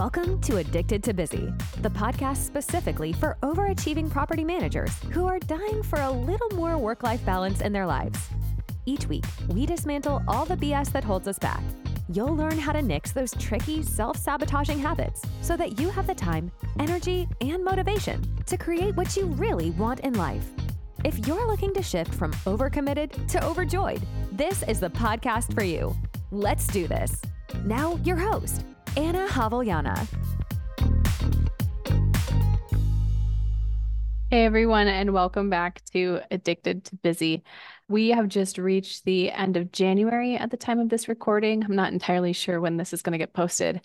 Welcome to Addicted to Busy, the podcast specifically for overachieving property managers who are dying for a little more work life balance in their lives. Each week, we dismantle all the BS that holds us back. You'll learn how to nix those tricky, self sabotaging habits so that you have the time, energy, and motivation to create what you really want in life. If you're looking to shift from overcommitted to overjoyed, this is the podcast for you. Let's do this. Now, your host, Anna Javellana. Hey everyone, and welcome back to Addicted to Busy. We have just reached the end of January at the time of this recording. I'm not entirely sure when this is going to get posted,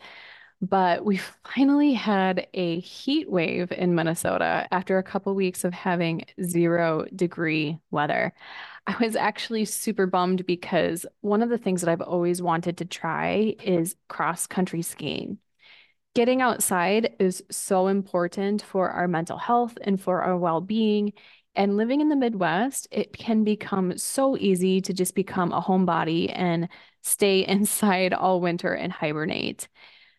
but we finally had a heat wave in Minnesota after a couple weeks of having zero degree weather. I was actually super bummed because one of the things that I've always wanted to try is cross country skiing. Getting outside is so important for our mental health and for our well being. And living in the Midwest, it can become so easy to just become a homebody and stay inside all winter and hibernate.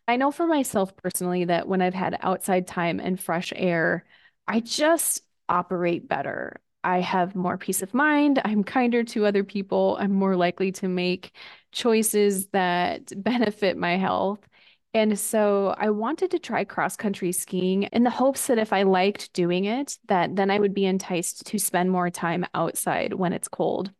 I know for myself personally that when I've had outside time and fresh air, I just operate better. I have more peace of mind. I'm kinder to other people. I'm more likely to make choices that benefit my health. And so I wanted to try cross country skiing in the hopes that if I liked doing it, that then I would be enticed to spend more time outside when it's cold.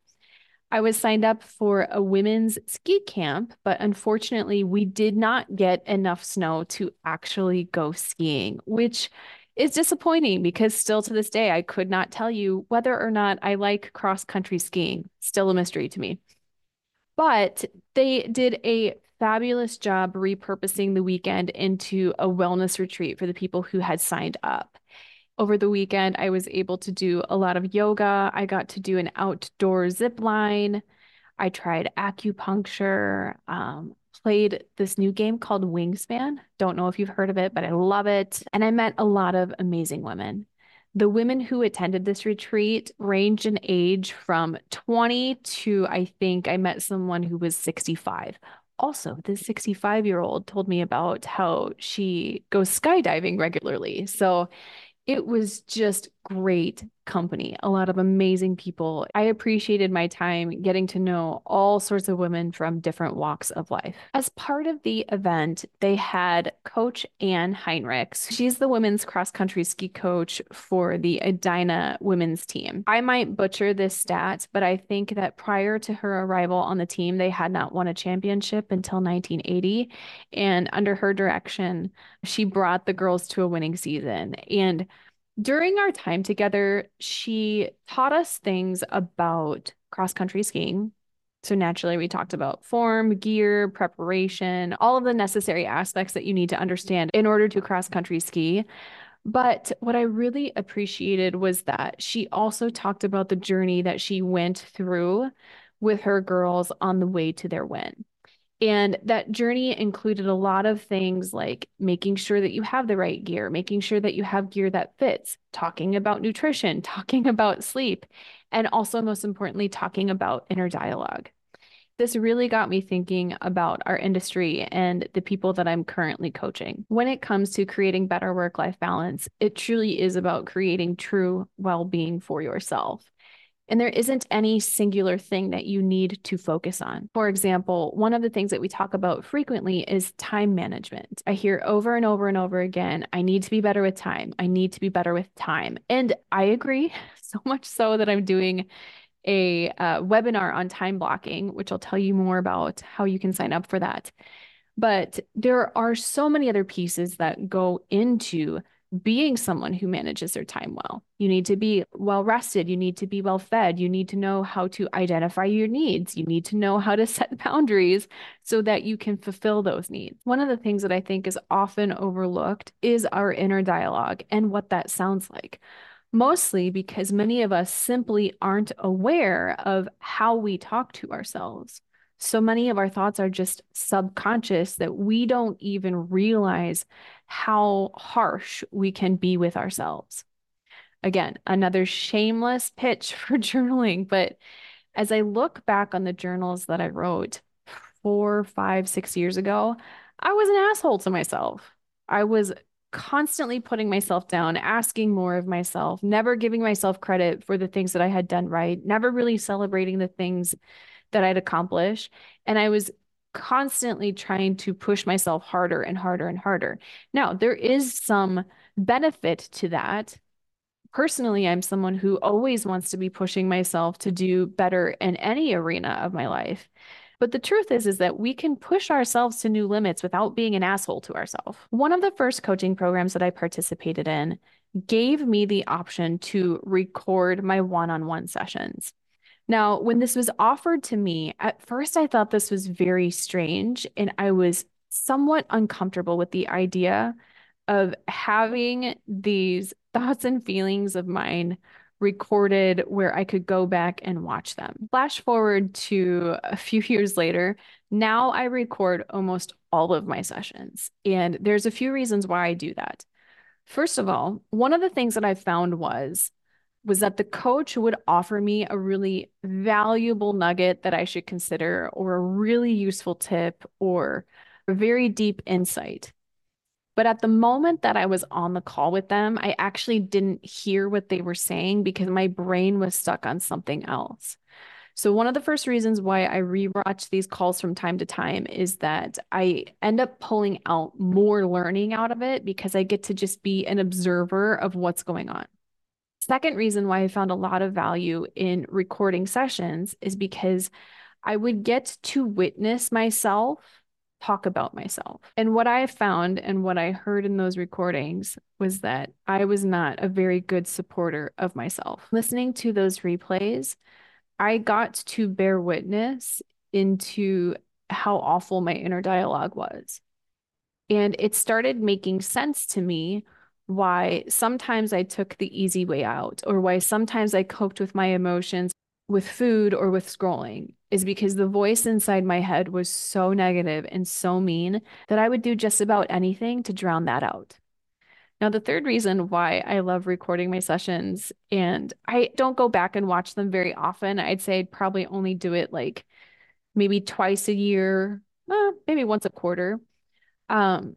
I was signed up for a women's ski camp, but unfortunately, we did not get enough snow to actually go skiing, which is disappointing because still to this day, I could not tell you whether or not I like cross country skiing. Still a mystery to me. But they did a fabulous job repurposing the weekend into a wellness retreat for the people who had signed up. Over the weekend, I was able to do a lot of yoga. I got to do an outdoor zip line. I tried acupuncture. Um, played this new game called Wingspan. Don't know if you've heard of it, but I love it. And I met a lot of amazing women. The women who attended this retreat ranged in age from 20 to I think I met someone who was 65. Also, this 65 year old told me about how she goes skydiving regularly. So it was just great company, a lot of amazing people. I appreciated my time getting to know all sorts of women from different walks of life. As part of the event, they had Coach Ann Heinrichs. She's the women's cross country ski coach for the Edina women's team. I might butcher this stat, but I think that prior to her arrival on the team, they had not won a championship until 1980. And under her direction, she brought the girls to a winning season. And during our time together, she taught us things about cross country skiing. So, naturally, we talked about form, gear, preparation, all of the necessary aspects that you need to understand in order to cross country ski. But what I really appreciated was that she also talked about the journey that she went through with her girls on the way to their win. And that journey included a lot of things like making sure that you have the right gear, making sure that you have gear that fits, talking about nutrition, talking about sleep, and also, most importantly, talking about inner dialogue. This really got me thinking about our industry and the people that I'm currently coaching. When it comes to creating better work life balance, it truly is about creating true well being for yourself. And there isn't any singular thing that you need to focus on. For example, one of the things that we talk about frequently is time management. I hear over and over and over again, I need to be better with time. I need to be better with time. And I agree, so much so that I'm doing a uh, webinar on time blocking, which I'll tell you more about how you can sign up for that. But there are so many other pieces that go into being someone who manages their time well. You need to be well rested. You need to be well fed. You need to know how to identify your needs. You need to know how to set boundaries so that you can fulfill those needs. One of the things that I think is often overlooked is our inner dialogue and what that sounds like. Mostly because many of us simply aren't aware of how we talk to ourselves. So many of our thoughts are just subconscious that we don't even realize how harsh we can be with ourselves. Again, another shameless pitch for journaling. But as I look back on the journals that I wrote four, five, six years ago, I was an asshole to myself. I was constantly putting myself down, asking more of myself, never giving myself credit for the things that I had done right, never really celebrating the things that I'd accomplish. And I was constantly trying to push myself harder and harder and harder. Now, there is some benefit to that. Personally, I'm someone who always wants to be pushing myself to do better in any arena of my life. But the truth is is that we can push ourselves to new limits without being an asshole to ourselves. One of the first coaching programs that I participated in gave me the option to record my one-on-one sessions. Now, when this was offered to me, at first I thought this was very strange and I was somewhat uncomfortable with the idea of having these thoughts and feelings of mine recorded where I could go back and watch them. Flash forward to a few years later, now I record almost all of my sessions. And there's a few reasons why I do that. First of all, one of the things that I found was was that the coach would offer me a really valuable nugget that I should consider or a really useful tip or a very deep insight. But at the moment that I was on the call with them, I actually didn't hear what they were saying because my brain was stuck on something else. So, one of the first reasons why I rewatch these calls from time to time is that I end up pulling out more learning out of it because I get to just be an observer of what's going on. Second reason why I found a lot of value in recording sessions is because I would get to witness myself talk about myself. And what I found and what I heard in those recordings was that I was not a very good supporter of myself. Listening to those replays, I got to bear witness into how awful my inner dialogue was. And it started making sense to me why sometimes I took the easy way out, or why sometimes I coped with my emotions with food or with scrolling is because the voice inside my head was so negative and so mean that I would do just about anything to drown that out. Now, the third reason why I love recording my sessions, and I don't go back and watch them very often, I'd say I'd probably only do it like maybe twice a year, uh, maybe once a quarter. Um,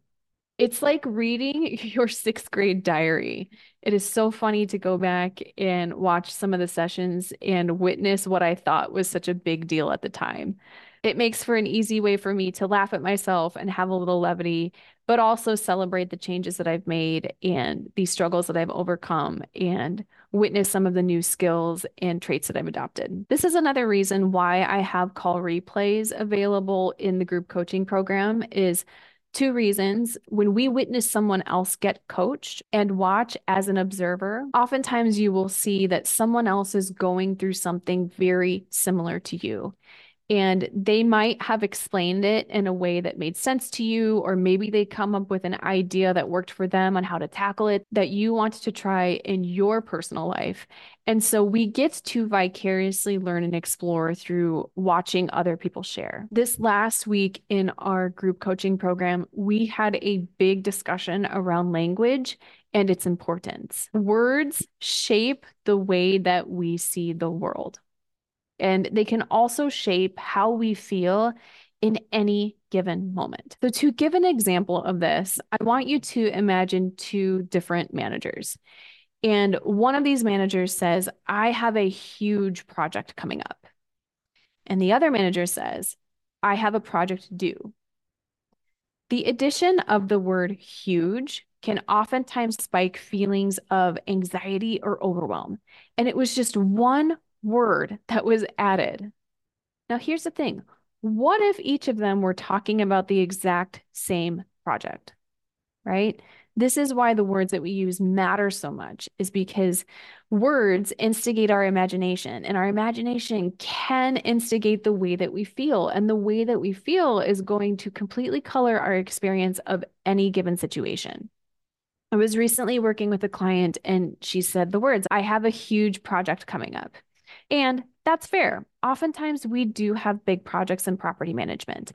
it's like reading your sixth grade diary. It is so funny to go back and watch some of the sessions and witness what I thought was such a big deal at the time. It makes for an easy way for me to laugh at myself and have a little levity, but also celebrate the changes that I've made and the struggles that I've overcome and witness some of the new skills and traits that I've adopted. This is another reason why I have call replays available in the group coaching program is Two reasons. When we witness someone else get coached and watch as an observer, oftentimes you will see that someone else is going through something very similar to you and they might have explained it in a way that made sense to you, or maybe they come up with an idea that worked for them on how to tackle it that you want to try in your personal life. And so we get to vicariously learn and explore through watching other people share. This last week in our group coaching program, we had a big discussion around language and its importance. Words shape the way that we see the world and they can also shape how we feel in any given moment. So, to give an example of this, I want you to imagine two different managers. And one of these managers says, I have a huge project coming up. And the other manager says, I have a project due. The addition of the word huge can oftentimes spike feelings of anxiety or overwhelm. And it was just one word that was added. Now, here's the thing what if each of them were talking about the exact same project, right? This is why the words that we use matter so much, is because words instigate our imagination, and our imagination can instigate the way that we feel. And the way that we feel is going to completely color our experience of any given situation. I was recently working with a client, and she said the words, I have a huge project coming up. And that's fair. Oftentimes we do have big projects in property management.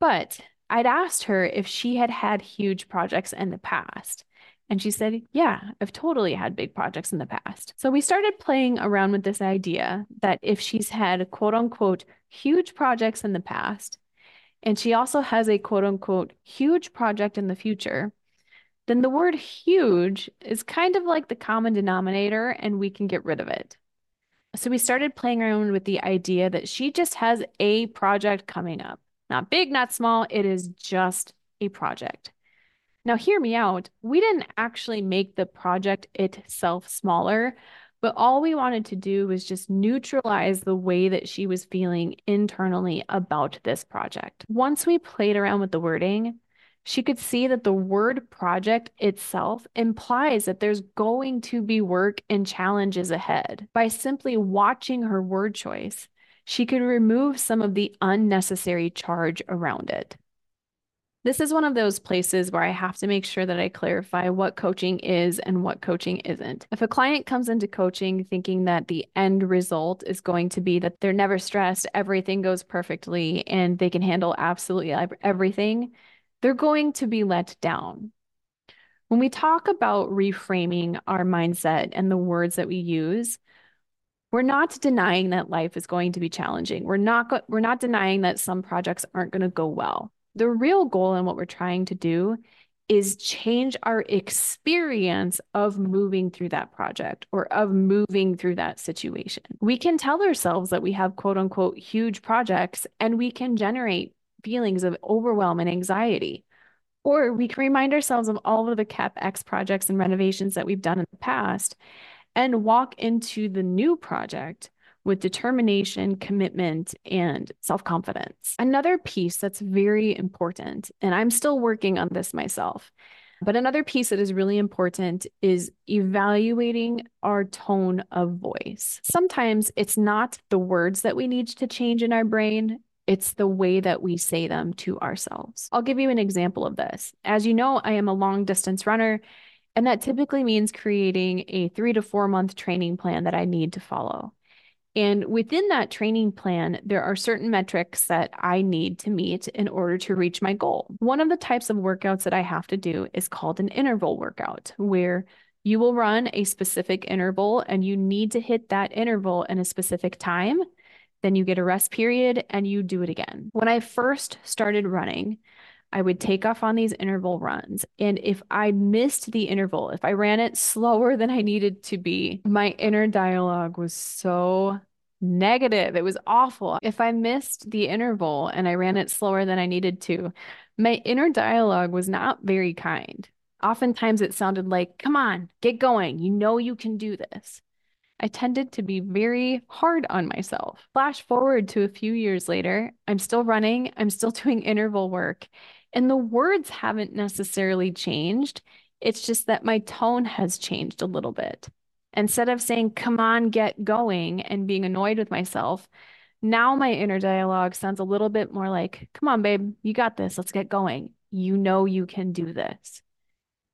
But I'd asked her if she had had huge projects in the past. And she said, Yeah, I've totally had big projects in the past. So we started playing around with this idea that if she's had quote unquote huge projects in the past, and she also has a quote unquote huge project in the future, then the word huge is kind of like the common denominator and we can get rid of it. So we started playing around with the idea that she just has a project coming up. Not big, not small, it is just a project. Now, hear me out. We didn't actually make the project itself smaller, but all we wanted to do was just neutralize the way that she was feeling internally about this project. Once we played around with the wording, she could see that the word project itself implies that there's going to be work and challenges ahead. By simply watching her word choice, she could remove some of the unnecessary charge around it. This is one of those places where I have to make sure that I clarify what coaching is and what coaching isn't. If a client comes into coaching thinking that the end result is going to be that they're never stressed, everything goes perfectly, and they can handle absolutely everything, they're going to be let down. When we talk about reframing our mindset and the words that we use, we're not denying that life is going to be challenging. We're not go- we're not denying that some projects aren't going to go well. The real goal and what we're trying to do is change our experience of moving through that project or of moving through that situation. We can tell ourselves that we have quote unquote huge projects and we can generate feelings of overwhelm and anxiety. Or we can remind ourselves of all of the CapEx projects and renovations that we've done in the past and walk into the new project with determination, commitment, and self confidence. Another piece that's very important, and I'm still working on this myself, but another piece that is really important is evaluating our tone of voice. Sometimes it's not the words that we need to change in our brain, it's the way that we say them to ourselves. I'll give you an example of this. As you know, I am a long distance runner, and that typically means creating a three to four month training plan that I need to follow. And within that training plan, there are certain metrics that I need to meet in order to reach my goal. One of the types of workouts that I have to do is called an interval workout, where you will run a specific interval and you need to hit that interval in a specific time then you get a rest period and you do it again. When I first started running, I would take off on these interval runs. And if I missed the interval, if I ran it slower than I needed to be, my inner dialogue was so negative. It was awful. If I missed the interval and I ran it slower than I needed to, my inner dialogue was not very kind. Oftentimes it sounded like, come on, get going. You know you can do this. I tended to be very hard on myself. Flash forward to a few years later, I'm still running, I'm still doing interval work, and the words haven't necessarily changed. It's just that my tone has changed a little bit. Instead of saying, come on, get going, and being annoyed with myself, now my inner dialogue sounds a little bit more like, come on, babe, you got this. Let's get going. You know you can do this.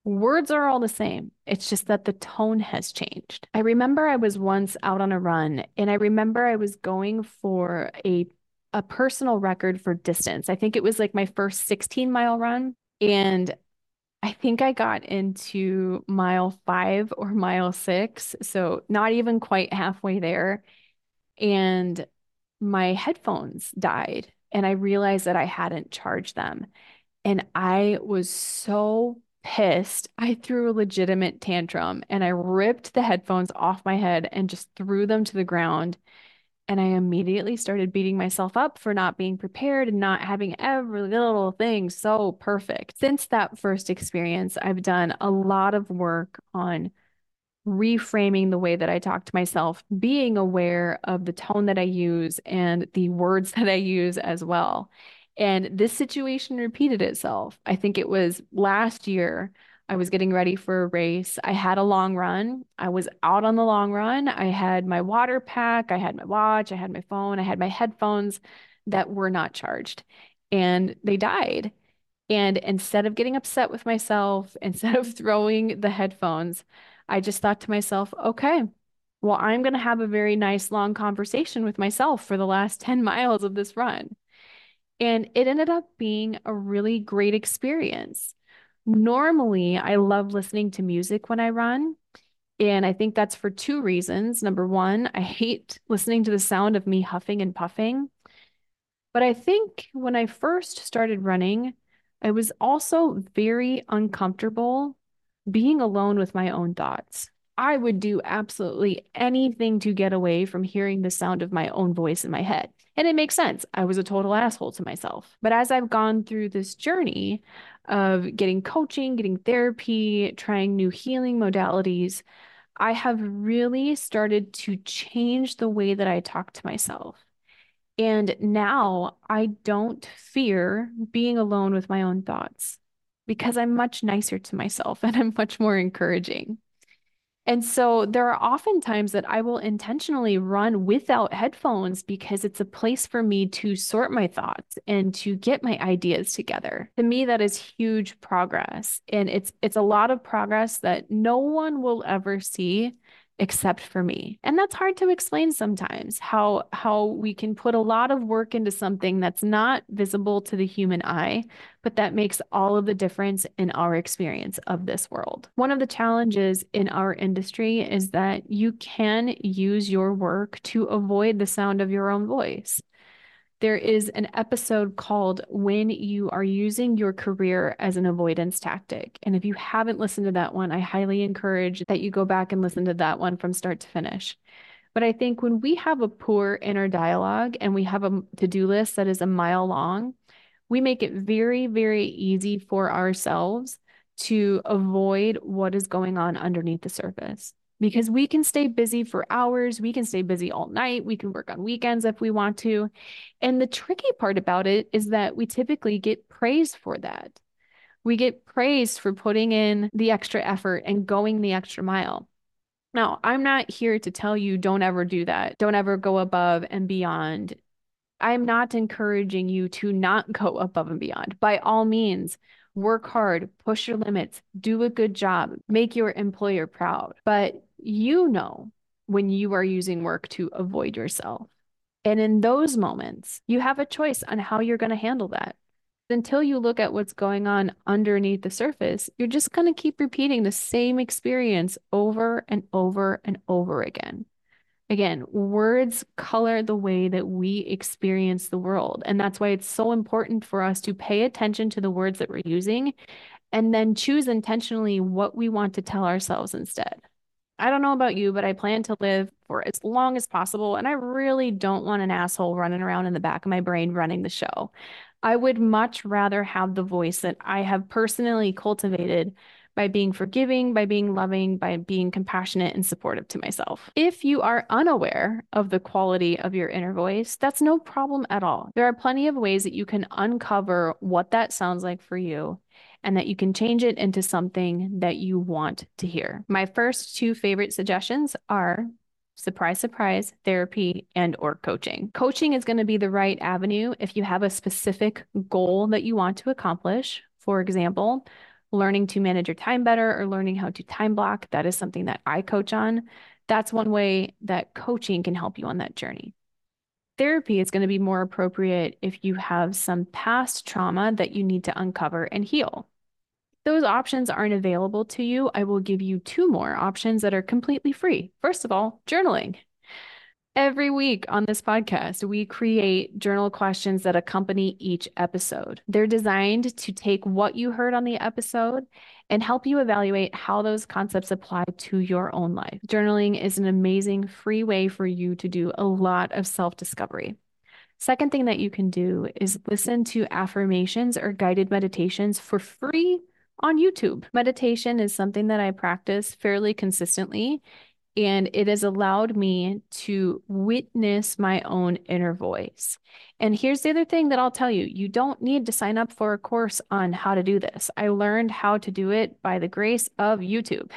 Words are all the same. It's just that the tone has changed. I remember I was once out on a run and I remember I was going for a a personal record for distance. I think it was like my first 16 mile run and I think I got into mile 5 or mile 6, so not even quite halfway there. And my headphones died and I realized that I hadn't charged them. And I was so pissed, I threw a legitimate tantrum and I ripped the headphones off my head and just threw them to the ground. And I immediately started beating myself up for not being prepared and not having every little thing so perfect. Since that first experience, I've done a lot of work on reframing the way that I talk to myself, being aware of the tone that I use and the words that I use as well. And this situation repeated itself. I think it was last year. I was getting ready for a race. I had a long run. I was out on the long run. I had my water pack, I had my watch, I had my phone, I had my headphones that were not charged and they died. And instead of getting upset with myself, instead of throwing the headphones, I just thought to myself, okay, well, I'm going to have a very nice long conversation with myself for the last 10 miles of this run. And it ended up being a really great experience. Normally, I love listening to music when I run. And I think that's for two reasons. Number one, I hate listening to the sound of me huffing and puffing. But I think when I first started running, I was also very uncomfortable being alone with my own thoughts. I would do absolutely anything to get away from hearing the sound of my own voice in my head. And it makes sense. I was a total asshole to myself. But as I've gone through this journey of getting coaching, getting therapy, trying new healing modalities, I have really started to change the way that I talk to myself. And now I don't fear being alone with my own thoughts because I'm much nicer to myself and I'm much more encouraging. And so there are often times that I will intentionally run without headphones because it's a place for me to sort my thoughts and to get my ideas together. To me that is huge progress and it's it's a lot of progress that no one will ever see except for me. And that's hard to explain sometimes how how we can put a lot of work into something that's not visible to the human eye, but that makes all of the difference in our experience of this world. One of the challenges in our industry is that you can use your work to avoid the sound of your own voice there is an episode called When You Are Using Your Career as an Avoidance Tactic. And if you haven't listened to that one, I highly encourage that you go back and listen to that one from start to finish. But I think when we have a poor inner dialogue and we have a to do list that is a mile long, we make it very, very easy for ourselves to avoid what is going on underneath the surface because we can stay busy for hours. We can stay busy all night. We can work on weekends if we want to. And the tricky part about it is that we typically get praised for that. We get praised for putting in the extra effort and going the extra mile. Now, I'm not here to tell you don't ever do that. Don't ever go above and beyond. I'm not encouraging you to not go above and beyond. By all means, work hard, push your limits, do a good job, make your employer proud. But you know when you are using work to avoid yourself. And in those moments, you have a choice on how you're going to handle that. Until you look at what's going on underneath the surface, you're just going to keep repeating the same experience over and over and over again. Again, words color the way that we experience the world. And that's why it's so important for us to pay attention to the words that we're using and then choose intentionally what we want to tell ourselves instead. I don't know about you, but I plan to live for as long as possible. And I really don't want an asshole running around in the back of my brain running the show. I would much rather have the voice that I have personally cultivated by being forgiving, by being loving, by being compassionate and supportive to myself. If you are unaware of the quality of your inner voice, that's no problem at all. There are plenty of ways that you can uncover what that sounds like for you and that you can change it into something that you want to hear. My first two favorite suggestions are surprise surprise therapy and or coaching. Coaching is going to be the right avenue if you have a specific goal that you want to accomplish. For example learning to manage your time better or learning how to time block that is something that i coach on. That's one way that coaching can help you on that journey. Therapy is going to be more appropriate if you have some past trauma that you need to uncover and heal those options aren't available to you, I will give you two more options that are completely free. First of all, journaling. Every week on this podcast, we create journal questions that accompany each episode. They're designed to take what you heard on the episode and help you evaluate how those concepts apply to your own life. Journaling is an amazing free way for you to do a lot of self discovery. Second thing that you can do is listen to affirmations or guided meditations for free on YouTube. Meditation is something that I practice fairly consistently, and it has allowed me to witness my own inner voice. And here's the other thing that I'll tell you you don't need to sign up for a course on how to do this. I learned how to do it by the grace of YouTube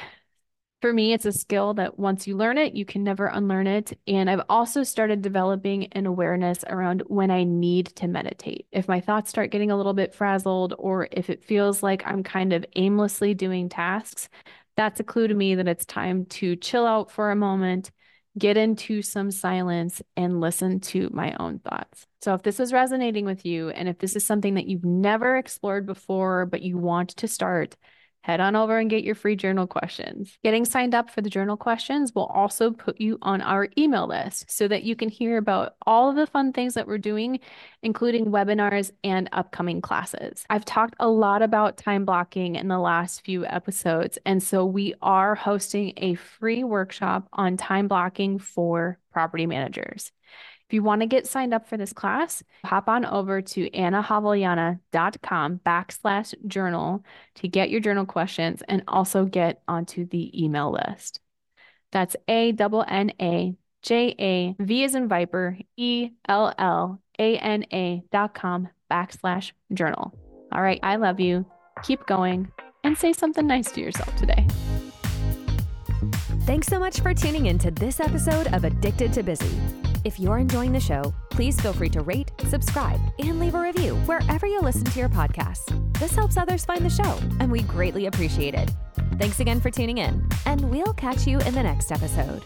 for me, it's a skill that once you learn it, you can never unlearn it. And I've also started developing an awareness around when I need to meditate. If my thoughts start getting a little bit frazzled, or if it feels like I'm kind of aimlessly doing tasks, that's a clue to me that it's time to chill out for a moment, get into some silence, and listen to my own thoughts. So, if this is resonating with you, and if this is something that you've never explored before, but you want to start, head on over and get your free journal questions. Getting signed up for the journal questions will also put you on our email list so that you can hear about all of the fun things that we're doing, including webinars and upcoming classes. I've talked a lot about time blocking in the last few episodes, and so we are hosting a free workshop on time blocking for property managers. If you want to get signed up for this class, hop on over to annajavellana.com backslash journal to get your journal questions and also get onto the email list. That's A double N A J A V as in Viper E L L A N A dot com backslash journal. All right, I love you. Keep going and say something nice to yourself today. Thanks so much for tuning in to this episode of Addicted to Busy. If you're enjoying the show, please feel free to rate, subscribe, and leave a review wherever you listen to your podcasts. This helps others find the show, and we greatly appreciate it. Thanks again for tuning in, and we'll catch you in the next episode.